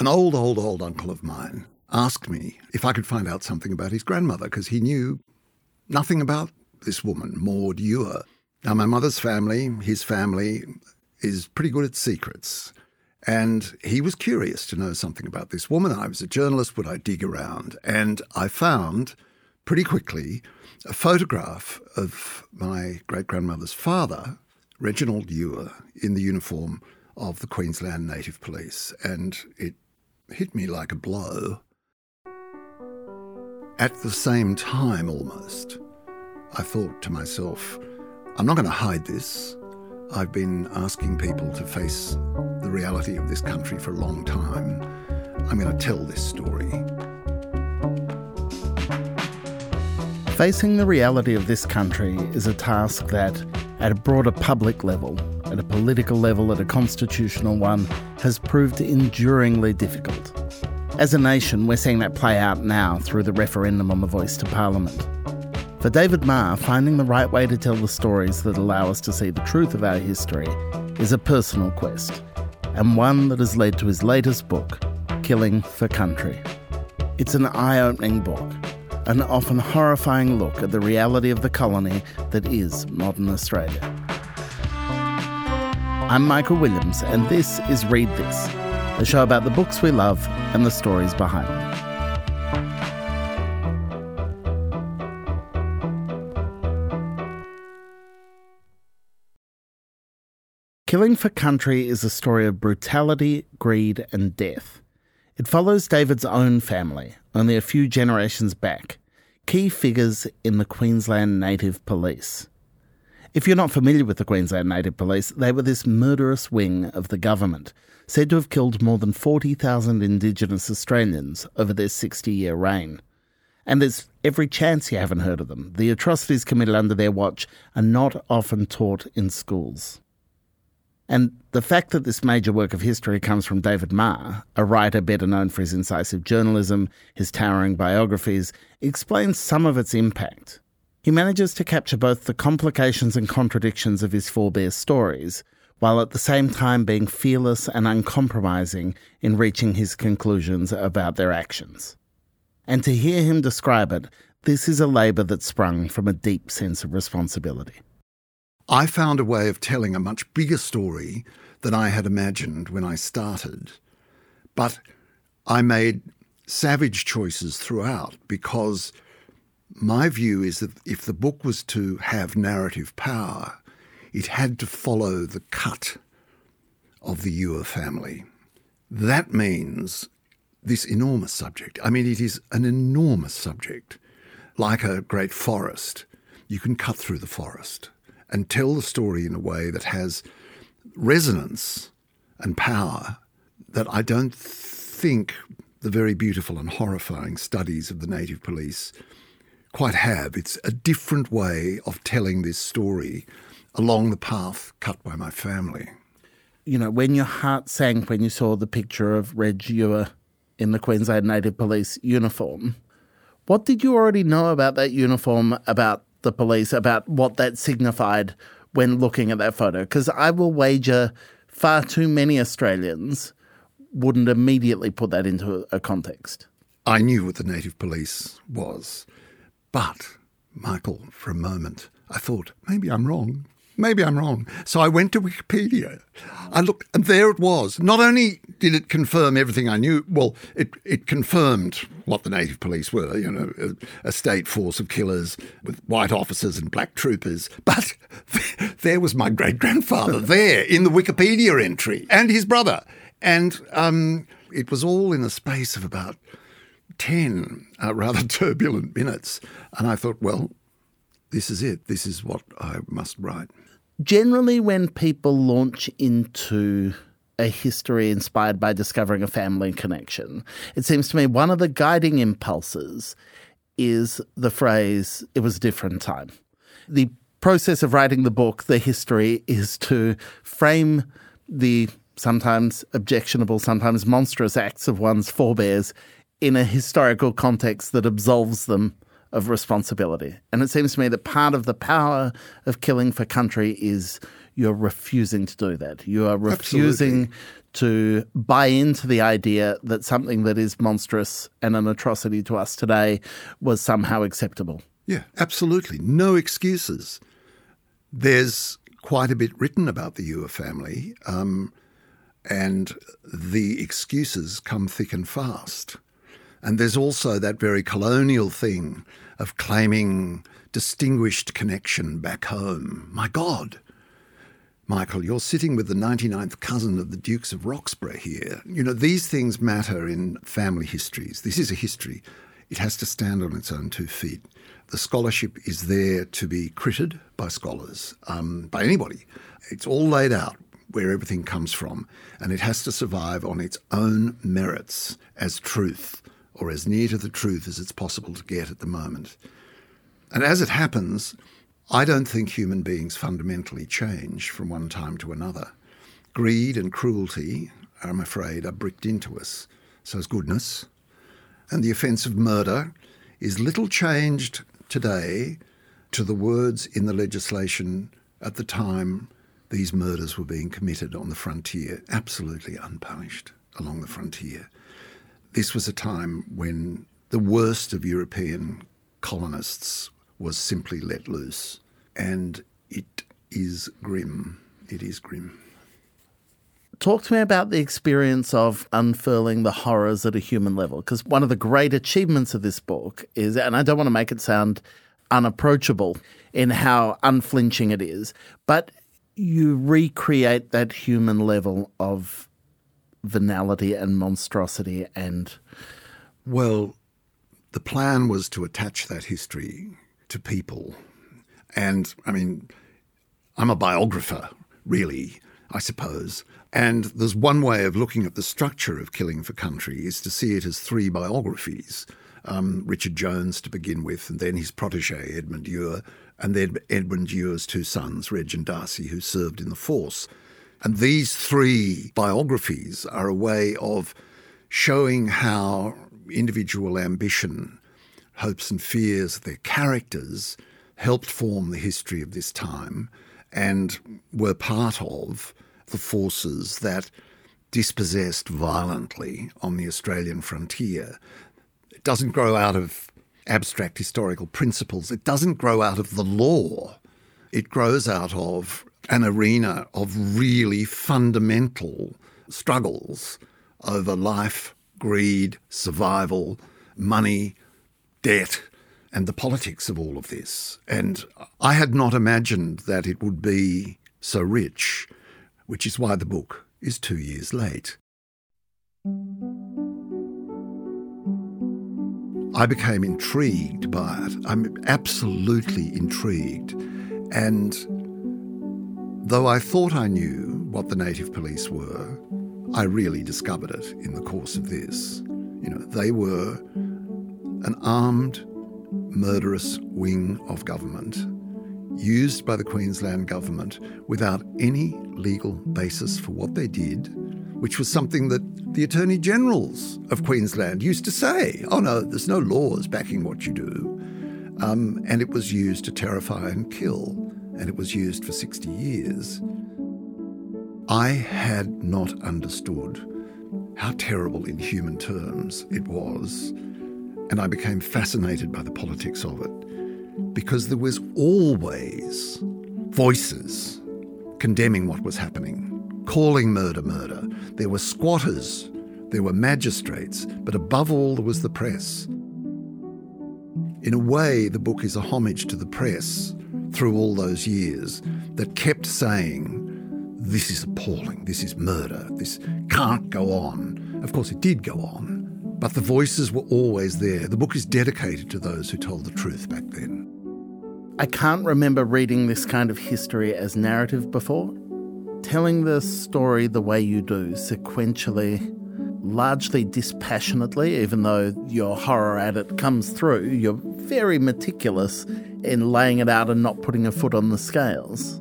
An old, old, old uncle of mine asked me if I could find out something about his grandmother because he knew nothing about this woman, Maud Uhr. Now, my mother's family, his family, is pretty good at secrets. And he was curious to know something about this woman. I was a journalist, would I dig around? And I found pretty quickly a photograph of my great grandmother's father, Reginald Uhr, in the uniform of the Queensland Native Police. And it hit me like a blow. At the same time, almost, I thought to myself, I'm not going to hide this. I've been asking people to face the reality of this country for a long time. I'm going to tell this story. Facing the reality of this country is a task that, at a broader public level, at a political level, at a constitutional one, has proved enduringly difficult. As a nation, we're seeing that play out now through the referendum on the voice to Parliament. For David Marr, finding the right way to tell the stories that allow us to see the truth of our history is a personal quest, and one that has led to his latest book, Killing for Country. It's an eye opening book, an often horrifying look at the reality of the colony that is modern Australia. I'm Michael Williams, and this is Read This, a show about the books we love and the stories behind them. Killing for Country is a story of brutality, greed, and death. It follows David's own family, only a few generations back, key figures in the Queensland Native Police. If you're not familiar with the Queensland Native Police, they were this murderous wing of the government, said to have killed more than 40,000 Indigenous Australians over their 60 year reign. And there's every chance you haven't heard of them. The atrocities committed under their watch are not often taught in schools. And the fact that this major work of history comes from David Marr, a writer better known for his incisive journalism, his towering biographies, explains some of its impact. He manages to capture both the complications and contradictions of his forebears' stories, while at the same time being fearless and uncompromising in reaching his conclusions about their actions. And to hear him describe it, this is a labour that sprung from a deep sense of responsibility. I found a way of telling a much bigger story than I had imagined when I started. But I made savage choices throughout because my view is that if the book was to have narrative power, it had to follow the cut of the Uhr family. That means this enormous subject. I mean, it is an enormous subject. Like a great forest, you can cut through the forest and tell the story in a way that has resonance and power that I don't think the very beautiful and horrifying studies of the native police quite have. It's a different way of telling this story along the path cut by my family. You know, when your heart sank when you saw the picture of Reg Uhr in the Queensland Native Police uniform, what did you already know about that uniform, about the police about what that signified when looking at that photo? Because I will wager far too many Australians wouldn't immediately put that into a context. I knew what the native police was, but, Michael, for a moment, I thought, maybe I'm wrong. Maybe I'm wrong. So I went to Wikipedia. I looked, and there it was. Not only did it confirm everything I knew, well, it, it confirmed what the native police were, you know, a, a state force of killers with white officers and black troopers. But there was my great grandfather there in the Wikipedia entry and his brother. And um, it was all in the space of about 10 uh, rather turbulent minutes. And I thought, well, this is it. This is what I must write generally when people launch into a history inspired by discovering a family connection, it seems to me one of the guiding impulses is the phrase, it was a different time. The process of writing the book, the history, is to frame the sometimes objectionable, sometimes monstrous acts of one's forebears in a historical context that absolves them of responsibility. And it seems to me that part of the power of killing for country is you're refusing to do that. You are refusing Absolutely. to buy into the idea that something that is monstrous and an atrocity to us today was somehow acceptable. Yeah, absolutely. No excuses. There's quite a bit written about the Uhr family, um, and the excuses come thick and fast. And there's also that very colonial thing of claiming distinguished connection back home. My God, Michael, you're sitting with the 99th cousin of the Dukes of Roxburghe here. You know, these things matter in family histories. This is a history. It has to stand on its own two feet. The scholarship is there to be critted by scholars, um, by anybody. It's all laid out where everything comes from, and it has to survive on its own merits as truth, or as near to the truth as it's possible to get at the moment. And as it happens, I don't think human beings fundamentally change from one time to another. Greed and cruelty, I'm afraid, are bricked into us. So is goodness. And the offence of murder is little changed today to the words in the legislation at the time these murders were being committed on the frontier, absolutely unpunished along the frontier. This was a time when the worst of European colonists was simply let loose. And it is grim. It is grim. Talk to me about the experience of unfurling the horrors at a human level. Because one of the great achievements of this book is, and I don't want to make it sound unapproachable in how unflinching it is, but you recreate that human level of venality and monstrosity and. Well, the plan was to attach that history to people. And I mean, I'm a biographer, really, I suppose. And there's one way of looking at the structure of Killing for Country is to see it as three biographies. Um, Richard Jones to begin with, and then his protege, Edmund Uhr, and then Edmund Uhr's two sons, Reg and Darcy, who served in the force. And these three biographies are a way of showing how individual ambition hopes and fears their characters helped form the history of this time and were part of the forces that dispossessed violently on the Australian frontier. It doesn't grow out of abstract historical principles, it doesn't grow out of the law. It grows out of an arena of really fundamental struggles over life, greed, survival, money, debt and the politics of all of this. And I had not imagined that it would be so rich, which is why the book is two years late. I became intrigued by it. I'm absolutely intrigued. And though I thought I knew what the native police were, I really discovered it in the course of this. You know, they were an armed, murderous wing of government used by the Queensland government without any legal basis for what they did, which was something that the Attorney Generals of Queensland used to say oh, no, there's no laws backing what you do. Um, and it was used to terrify and kill, and it was used for 60 years. I had not understood how terrible in human terms it was and I became fascinated by the politics of it because there was always voices condemning what was happening, calling murder murder. There were squatters, there were magistrates, but above all, there was the press. In a way, the book is a homage to the press through all those years that kept saying, This is appalling, this is murder, this can't go on. Of course, it did go on. But the voices were always there. The book is dedicated to those who told the truth back then. I can't remember reading this kind of history as narrative before. Telling the story the way you do, sequentially, largely dispassionately, even though your horror at it comes through, you're very meticulous in laying it out and not putting a foot on the scales.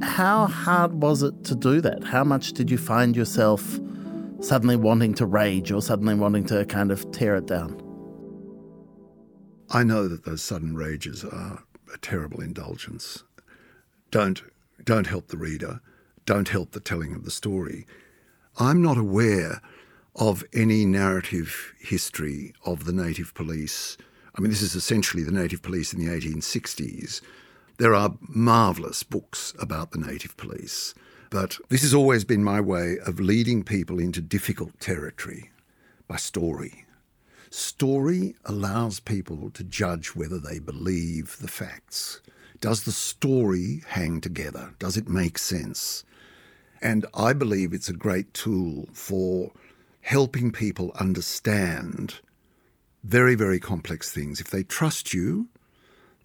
How hard was it to do that? How much did you find yourself suddenly wanting to rage or suddenly wanting to kind of tear it down? I know that those sudden rages are a terrible indulgence. Don't don't help the reader, don't help the telling of the story. I'm not aware of any narrative history of the native police. I mean, this is essentially the native police in the 1860s. There are marvellous books about the native police, but this has always been my way of leading people into difficult territory by story. Story allows people to judge whether they believe the facts. Does the story hang together? Does it make sense? And I believe it's a great tool for helping people understand very, very complex things. If they trust you,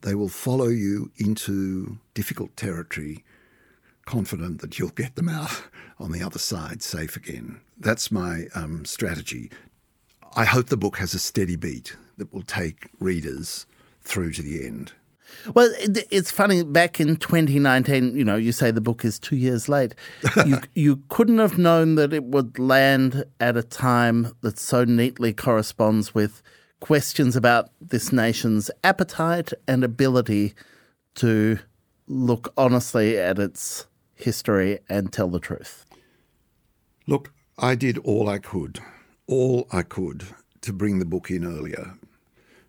they will follow you into difficult territory, confident that you'll get them out on the other side safe again. That's my um, strategy. I hope the book has a steady beat that will take readers through to the end. Well, it's funny. Back in 2019, you know, you say the book is two years late. you you couldn't have known that it would land at a time that so neatly corresponds with questions about this nation's appetite and ability to look honestly at its history and tell the truth. Look, I did all I could, all I could to bring the book in earlier.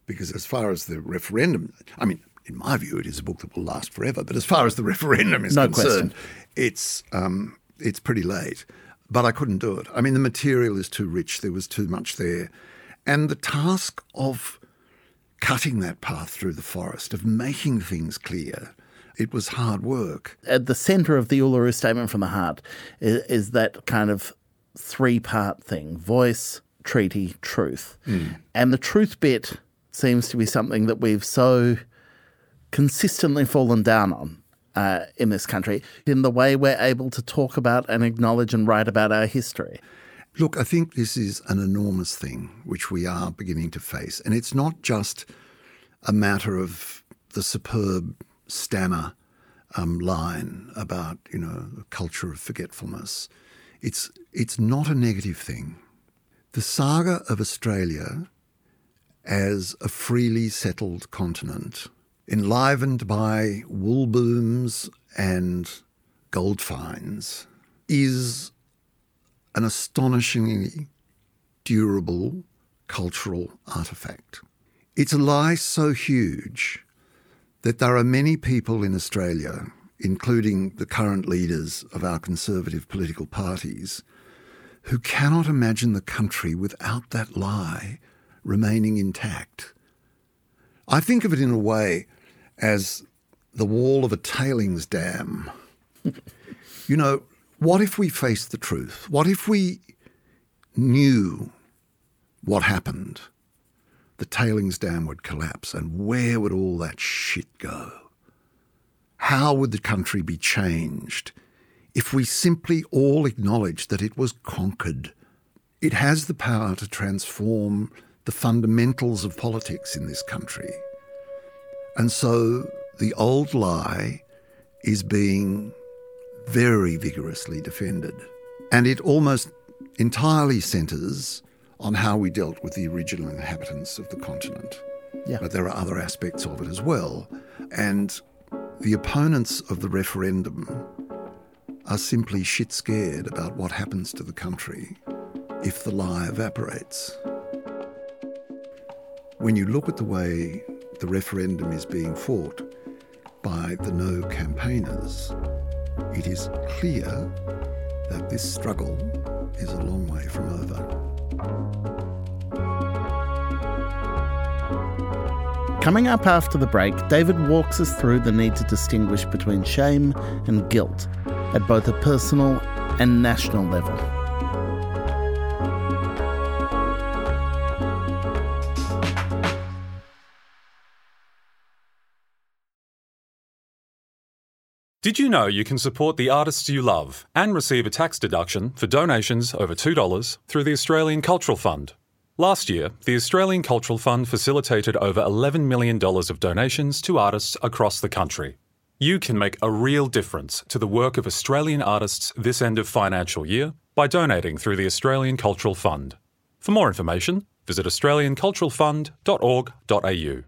Because as far as the referendum, I mean, in my view, it is a book that will last forever. But as far as the referendum is no concerned, it's um, it's pretty late. But I couldn't do it. I mean, the material is too rich. There was too much there, and the task of cutting that path through the forest, of making things clear, it was hard work. At the centre of the Uluru Statement from the Heart is, is that kind of three part thing: voice, treaty, truth, mm. and the truth bit seems to be something that we've so consistently fallen down on uh, in this country in the way we're able to talk about and acknowledge and write about our history. Look, I think this is an enormous thing which we are beginning to face. And it's not just a matter of the superb Stanner um, line about, you know, the culture of forgetfulness. It's, it's not a negative thing. The saga of Australia as a freely settled continent enlivened by wool booms and gold finds, is an astonishingly durable cultural artefact. It's a lie so huge that there are many people in Australia, including the current leaders of our conservative political parties, who cannot imagine the country without that lie remaining intact. I think of it in a way as the wall of a tailings dam. you know, what if we faced the truth? What if we knew what happened? The tailings dam would collapse, and where would all that shit go? How would the country be changed if we simply all acknowledged that it was conquered? It has the power to transform the fundamentals of politics in this country. And so the old lie is being very vigorously defended. And it almost entirely centres on how we dealt with the original inhabitants of the continent. Yeah. But there are other aspects of it as well. And the opponents of the referendum are simply shit scared about what happens to the country if the lie evaporates. When you look at the way the referendum is being fought by the no campaigners, it is clear that this struggle is a long way from over. Coming up after the break, David walks us through the need to distinguish between shame and guilt at both a personal and national level. Did you know you can support the artists you love and receive a tax deduction for donations over $2 through the Australian Cultural Fund? Last year, the Australian Cultural Fund facilitated over $11 million of donations to artists across the country. You can make a real difference to the work of Australian artists this end of financial year by donating through the Australian Cultural Fund. For more information, visit australianculturalfund.org.au.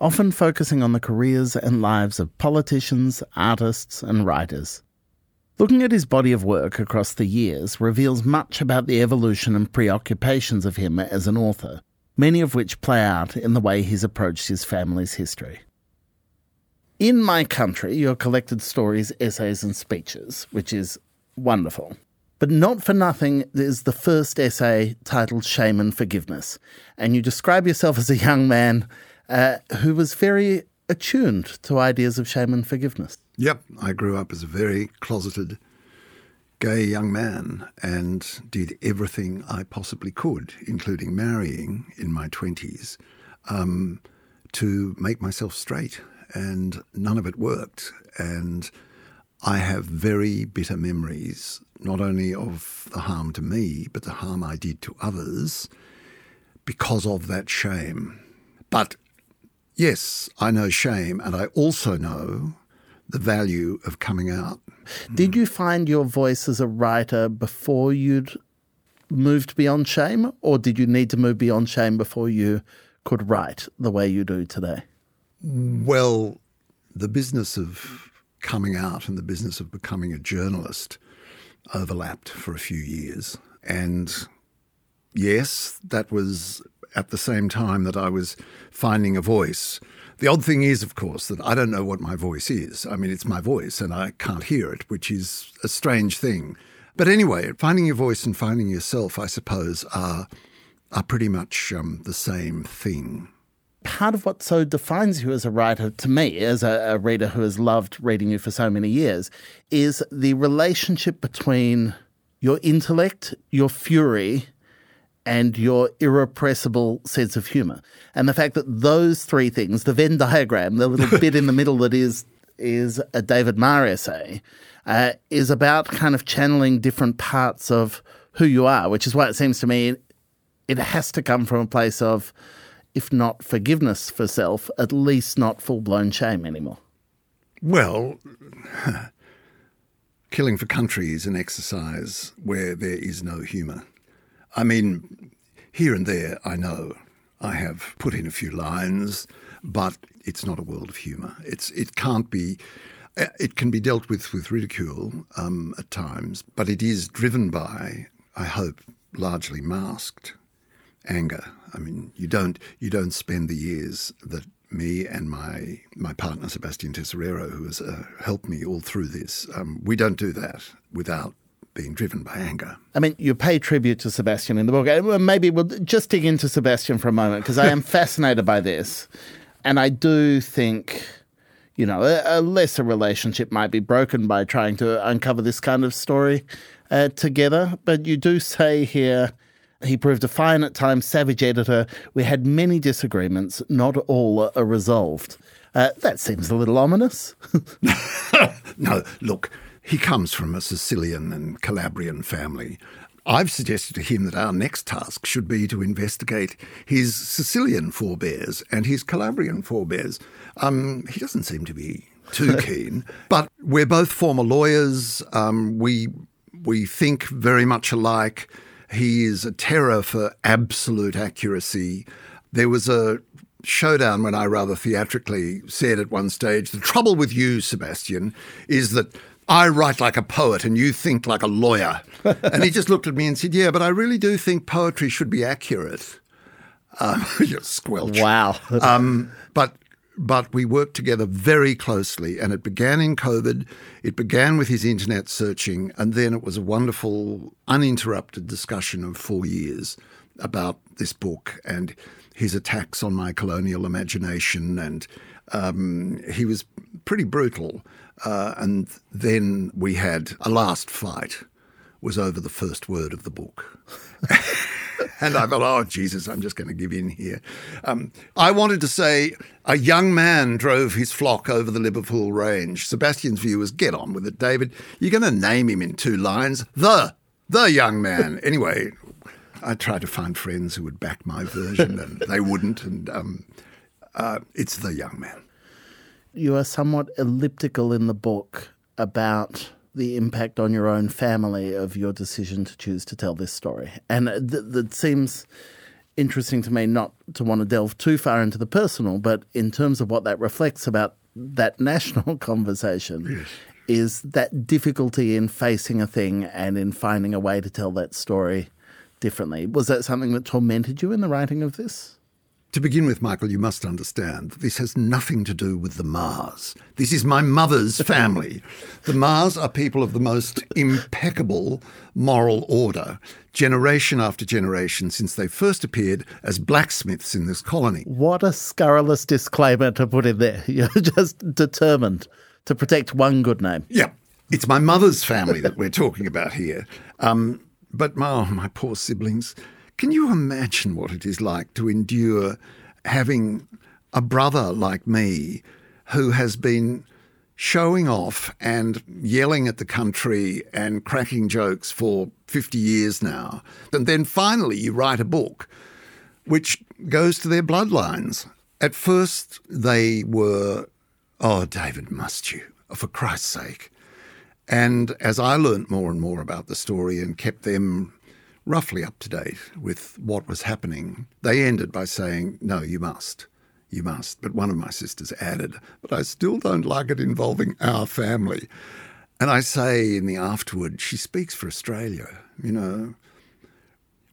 often focusing on the careers and lives of politicians, artists, and writers. Looking at his body of work across the years reveals much about the evolution and preoccupations of him as an author, many of which play out in the way he's approached his family's history. In My Country, your collected stories, essays, and speeches, which is wonderful. But not for nothing is the first essay titled Shame and Forgiveness. And you describe yourself as a young man uh, who was very attuned to ideas of shame and forgiveness. Yep, I grew up as a very closeted gay young man and did everything I possibly could, including marrying in my 20s, um, to make myself straight. And none of it worked. And I have very bitter memories, not only of the harm to me, but the harm I did to others because of that shame. But yes, I know shame, and I also know the value of coming out. Did you find your voice as a writer before you'd moved beyond shame, or did you need to move beyond shame before you could write the way you do today? Well, the business of coming out and the business of becoming a journalist overlapped for a few years. And yes, that was at the same time that I was finding a voice. The odd thing is, of course, that I don't know what my voice is. I mean, it's my voice and I can't hear it, which is a strange thing. But anyway, finding your voice and finding yourself, I suppose, are, are pretty much um, the same thing. Part of what so defines you as a writer, to me, as a, a reader who has loved reading you for so many years, is the relationship between your intellect, your fury, and your irrepressible sense of humor. And the fact that those three things, the Venn diagram, the little bit in the middle that is is a David Marr essay, uh, is about kind of channeling different parts of who you are, which is why it seems to me it has to come from a place of, if not forgiveness for self, at least not full blown shame anymore. Well, killing for country is an exercise where there is no humour. I mean, here and there, I know I have put in a few lines, but it's not a world of humour. It's it can't be. It can be dealt with with ridicule um, at times, but it is driven by, I hope, largely masked anger. I mean, you don't you don't spend the years that me and my my partner Sebastian Tesoriero, who has uh, helped me all through this, um, we don't do that without being driven by anger. I mean, you pay tribute to Sebastian in the book. Maybe we'll just dig into Sebastian for a moment because I am fascinated by this. And I do think, you know, a, a, lesser relationship might be broken by trying to uncover this kind of story uh, together. But you do say here, he proved a fine at times savage editor. We had many disagreements, not all are resolved. Uh, that seems a little ominous. no, look, he comes from a Sicilian and Calabrian family. I've suggested to him that our next task should be to investigate his Sicilian forebears and his Calabrian forebears. Um, he doesn't seem to be too keen, but we're both former lawyers. Um, we we think very much alike. He is a terror for absolute accuracy. There was a showdown when I rather theatrically said at one stage, the trouble with you, Sebastian, is that I write like a poet and you think like a lawyer. and he just looked at me and said, Yeah, but I really do think poetry should be accurate. Um, you squelch. Wow. um, but but we worked together very closely, and it began in COVID. It began with his internet searching, and then it was a wonderful, uninterrupted discussion of four years about this book and his attacks on my colonial imagination. And um, he was pretty brutal. Uh, and then we had a last fight was over the first word of the book. and I thought, oh, Jesus, I'm just going to give in here. Um, I wanted to say a young man drove his flock over the Liverpool Range. Sebastian's view was get on with it, David. You're going to name him in two lines. The, the young man. Anyway, I tried to find friends who would back my version, and they wouldn't. And um, uh, it's the young man. You are somewhat elliptical in the book about the impact on your own family of your decision to choose to tell this story. And that seems interesting to me not to want to delve too far into the personal, but in terms of what that reflects about that national conversation. Yes. Is that difficulty in facing a thing and in finding a way to tell that story differently? Was that something that tormented you in the writing of this? To begin with, Michael, you must understand that this has nothing to do with the Marrs. This is my mother's family. the Marrs are people of the most impeccable moral order, generation after generation since they first appeared as blacksmiths in this colony. What a scurrilous disclaimer to put in there. You're just determined to protect one good name. Yeah. It's my mother's family that we're talking about here. Um, but oh, my poor siblings. Can you imagine what it is like to endure having a brother like me who has been showing off and yelling at the country and cracking jokes for 50 years now. And then finally, you write a book which goes to their bloodlines. At first, they were, oh, David, must you? For Christ's sake. And as I learnt more and more about the story and kept them roughly up to date with what was happening, they ended by saying, No, you must. You must. But one of my sisters added, But I still don't like it involving our family. And I say in the afterward, she speaks for Australia. You know,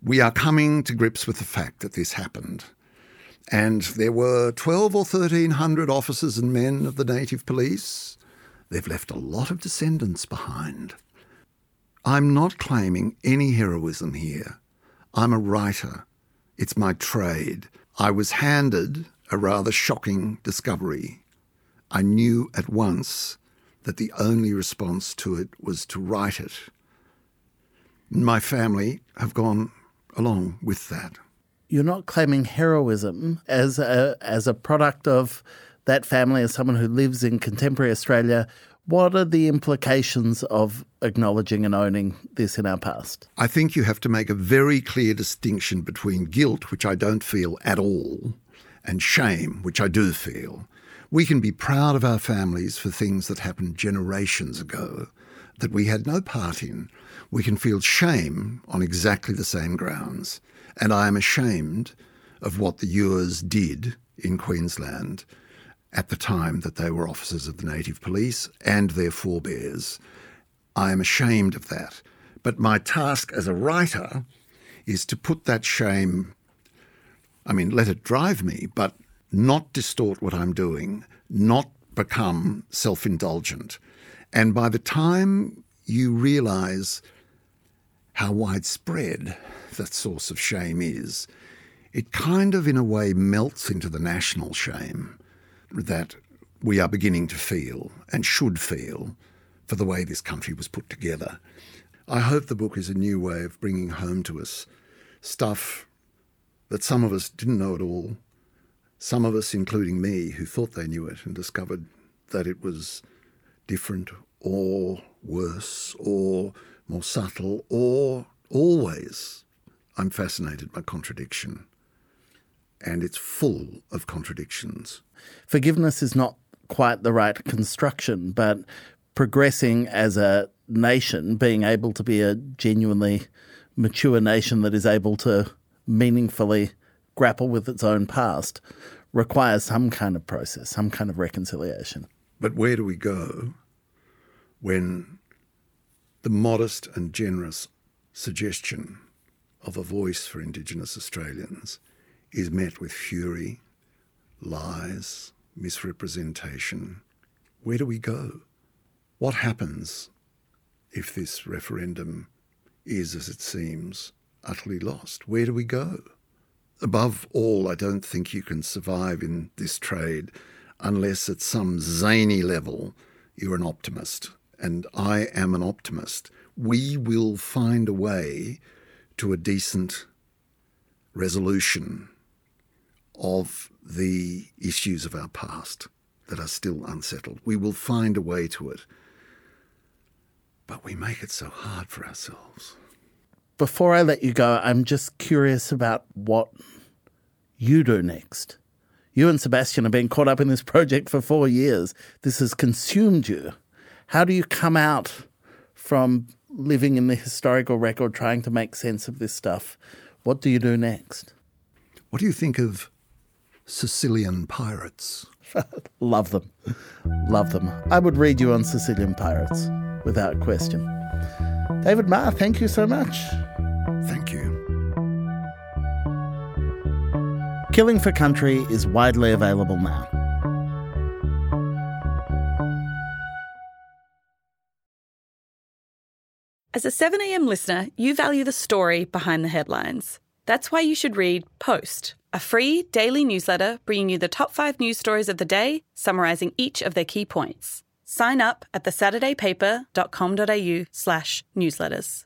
we are coming to grips with the fact that this happened. And there were 12 or 1300 officers and men of the native police. They've left a lot of descendants behind. I'm not claiming any heroism here. I'm a writer. It's my trade. I was handed a rather shocking discovery. I knew at once that the only response to it was to write it. My family have gone along with that. You're not claiming heroism as a, as a product of that family, as someone who lives in contemporary Australia what are the implications of acknowledging and owning this in our past? I think you have to make a very clear distinction between guilt, which I don't feel at all, and shame, which I do feel. We can be proud of our families for things that happened generations ago that we had no part in. We can feel shame on exactly the same grounds. And I am ashamed of what the Uhrs did in Queensland at the time that they were officers of the native police and their forebears. I am ashamed of that. But my task as a writer is to put that shame, I mean, let it drive me, but not distort what I'm doing, not become self indulgent. And by the time you realize how widespread that source of shame is, it kind of, in a way, melts into the national shame that we are beginning to feel and should feel for the way this country was put together. I hope the book is a new way of bringing home to us stuff that some of us didn't know at all, some of us, including me, who thought they knew it and discovered that it was different or worse or more subtle or always. I'm fascinated by contradiction, and it's full of contradictions forgiveness is not quite the right construction, but progressing as a nation, being able to be a genuinely mature nation that is able to meaningfully grapple with its own past requires some kind of process, some kind of reconciliation. But where do we go when the modest and generous suggestion of a voice for Indigenous Australians is met with fury lies, misrepresentation. Where do we go? What happens if this referendum is, as it seems, utterly lost? Where do we go? Above all, I don't think you can survive in this trade unless at some zany level you're an optimist. And I am an optimist. We will find a way to a decent resolution of the issues of our past that are still unsettled. We will find a way to it. But we make it so hard for ourselves. Before I let you go, I'm just curious about what you do next. You and Sebastian have been caught up in this project for four years. This has consumed you. How do you come out from living in the historical record, trying to make sense of this stuff? What do you do next? What do you think of Sicilian pirates? Love them. Love them. I would read you on Sicilian pirates without question. David Marr, thank you so much. Thank you. Killing for Country is widely available now. As a 7am listener, you value the story behind the headlines. That's why you should read Post, a free daily newsletter bringing you the top five news stories of the day, summarising each of their key points. Sign up at thesaturdaypaper.com.au slash newsletters.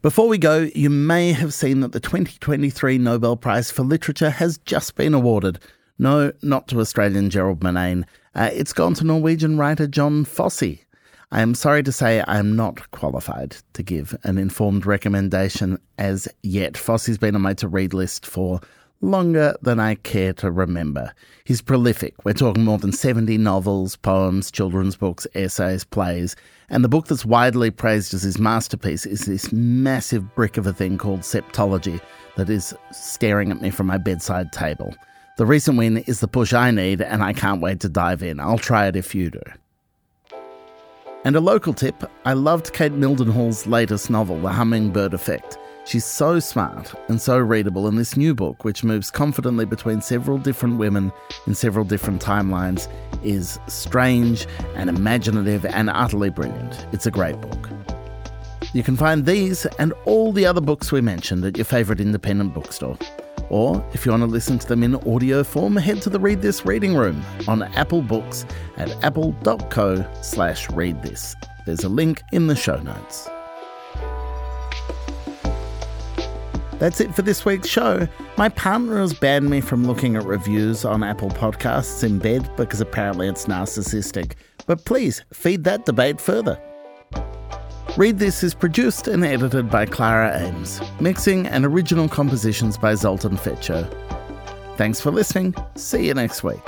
Before we go, you may have seen that the 2023 Nobel Prize for Literature has just been awarded. No, not to Australian Gerald Murnane. Uh, it's gone to Norwegian writer Jon Fosse. I am sorry to say I am not qualified to give an informed recommendation as yet. Fosse's been on my to read list for longer than I care to remember. He's prolific. We're talking more than 70 novels, poems, children's books, essays, plays. And the book that's widely praised as his masterpiece is this massive brick of a thing called Septology that is staring at me from my bedside table. The recent win is the push I need, and I can't wait to dive in. I'll try it if you do. And a local tip I loved Kate Mildenhall's latest novel, The Hummingbird Effect. She's so smart and so readable in this new book, which moves confidently between several different women in several different timelines, is strange and imaginative and utterly brilliant. It's a great book. You can find these and all the other books we mentioned at your favourite independent bookstore. Or if you want to listen to them in audio form, head to the Read This reading room on Apple Books at apple.co slash read this. There's a link in the show notes. That's it for this week's show. My partner has banned me from looking at reviews on Apple Podcasts in bed because apparently it's narcissistic. But please feed that debate further. Read This is produced and edited by Clara Ames. Mixing and original compositions by Zoltan Fecso. Thanks for listening. See you next week.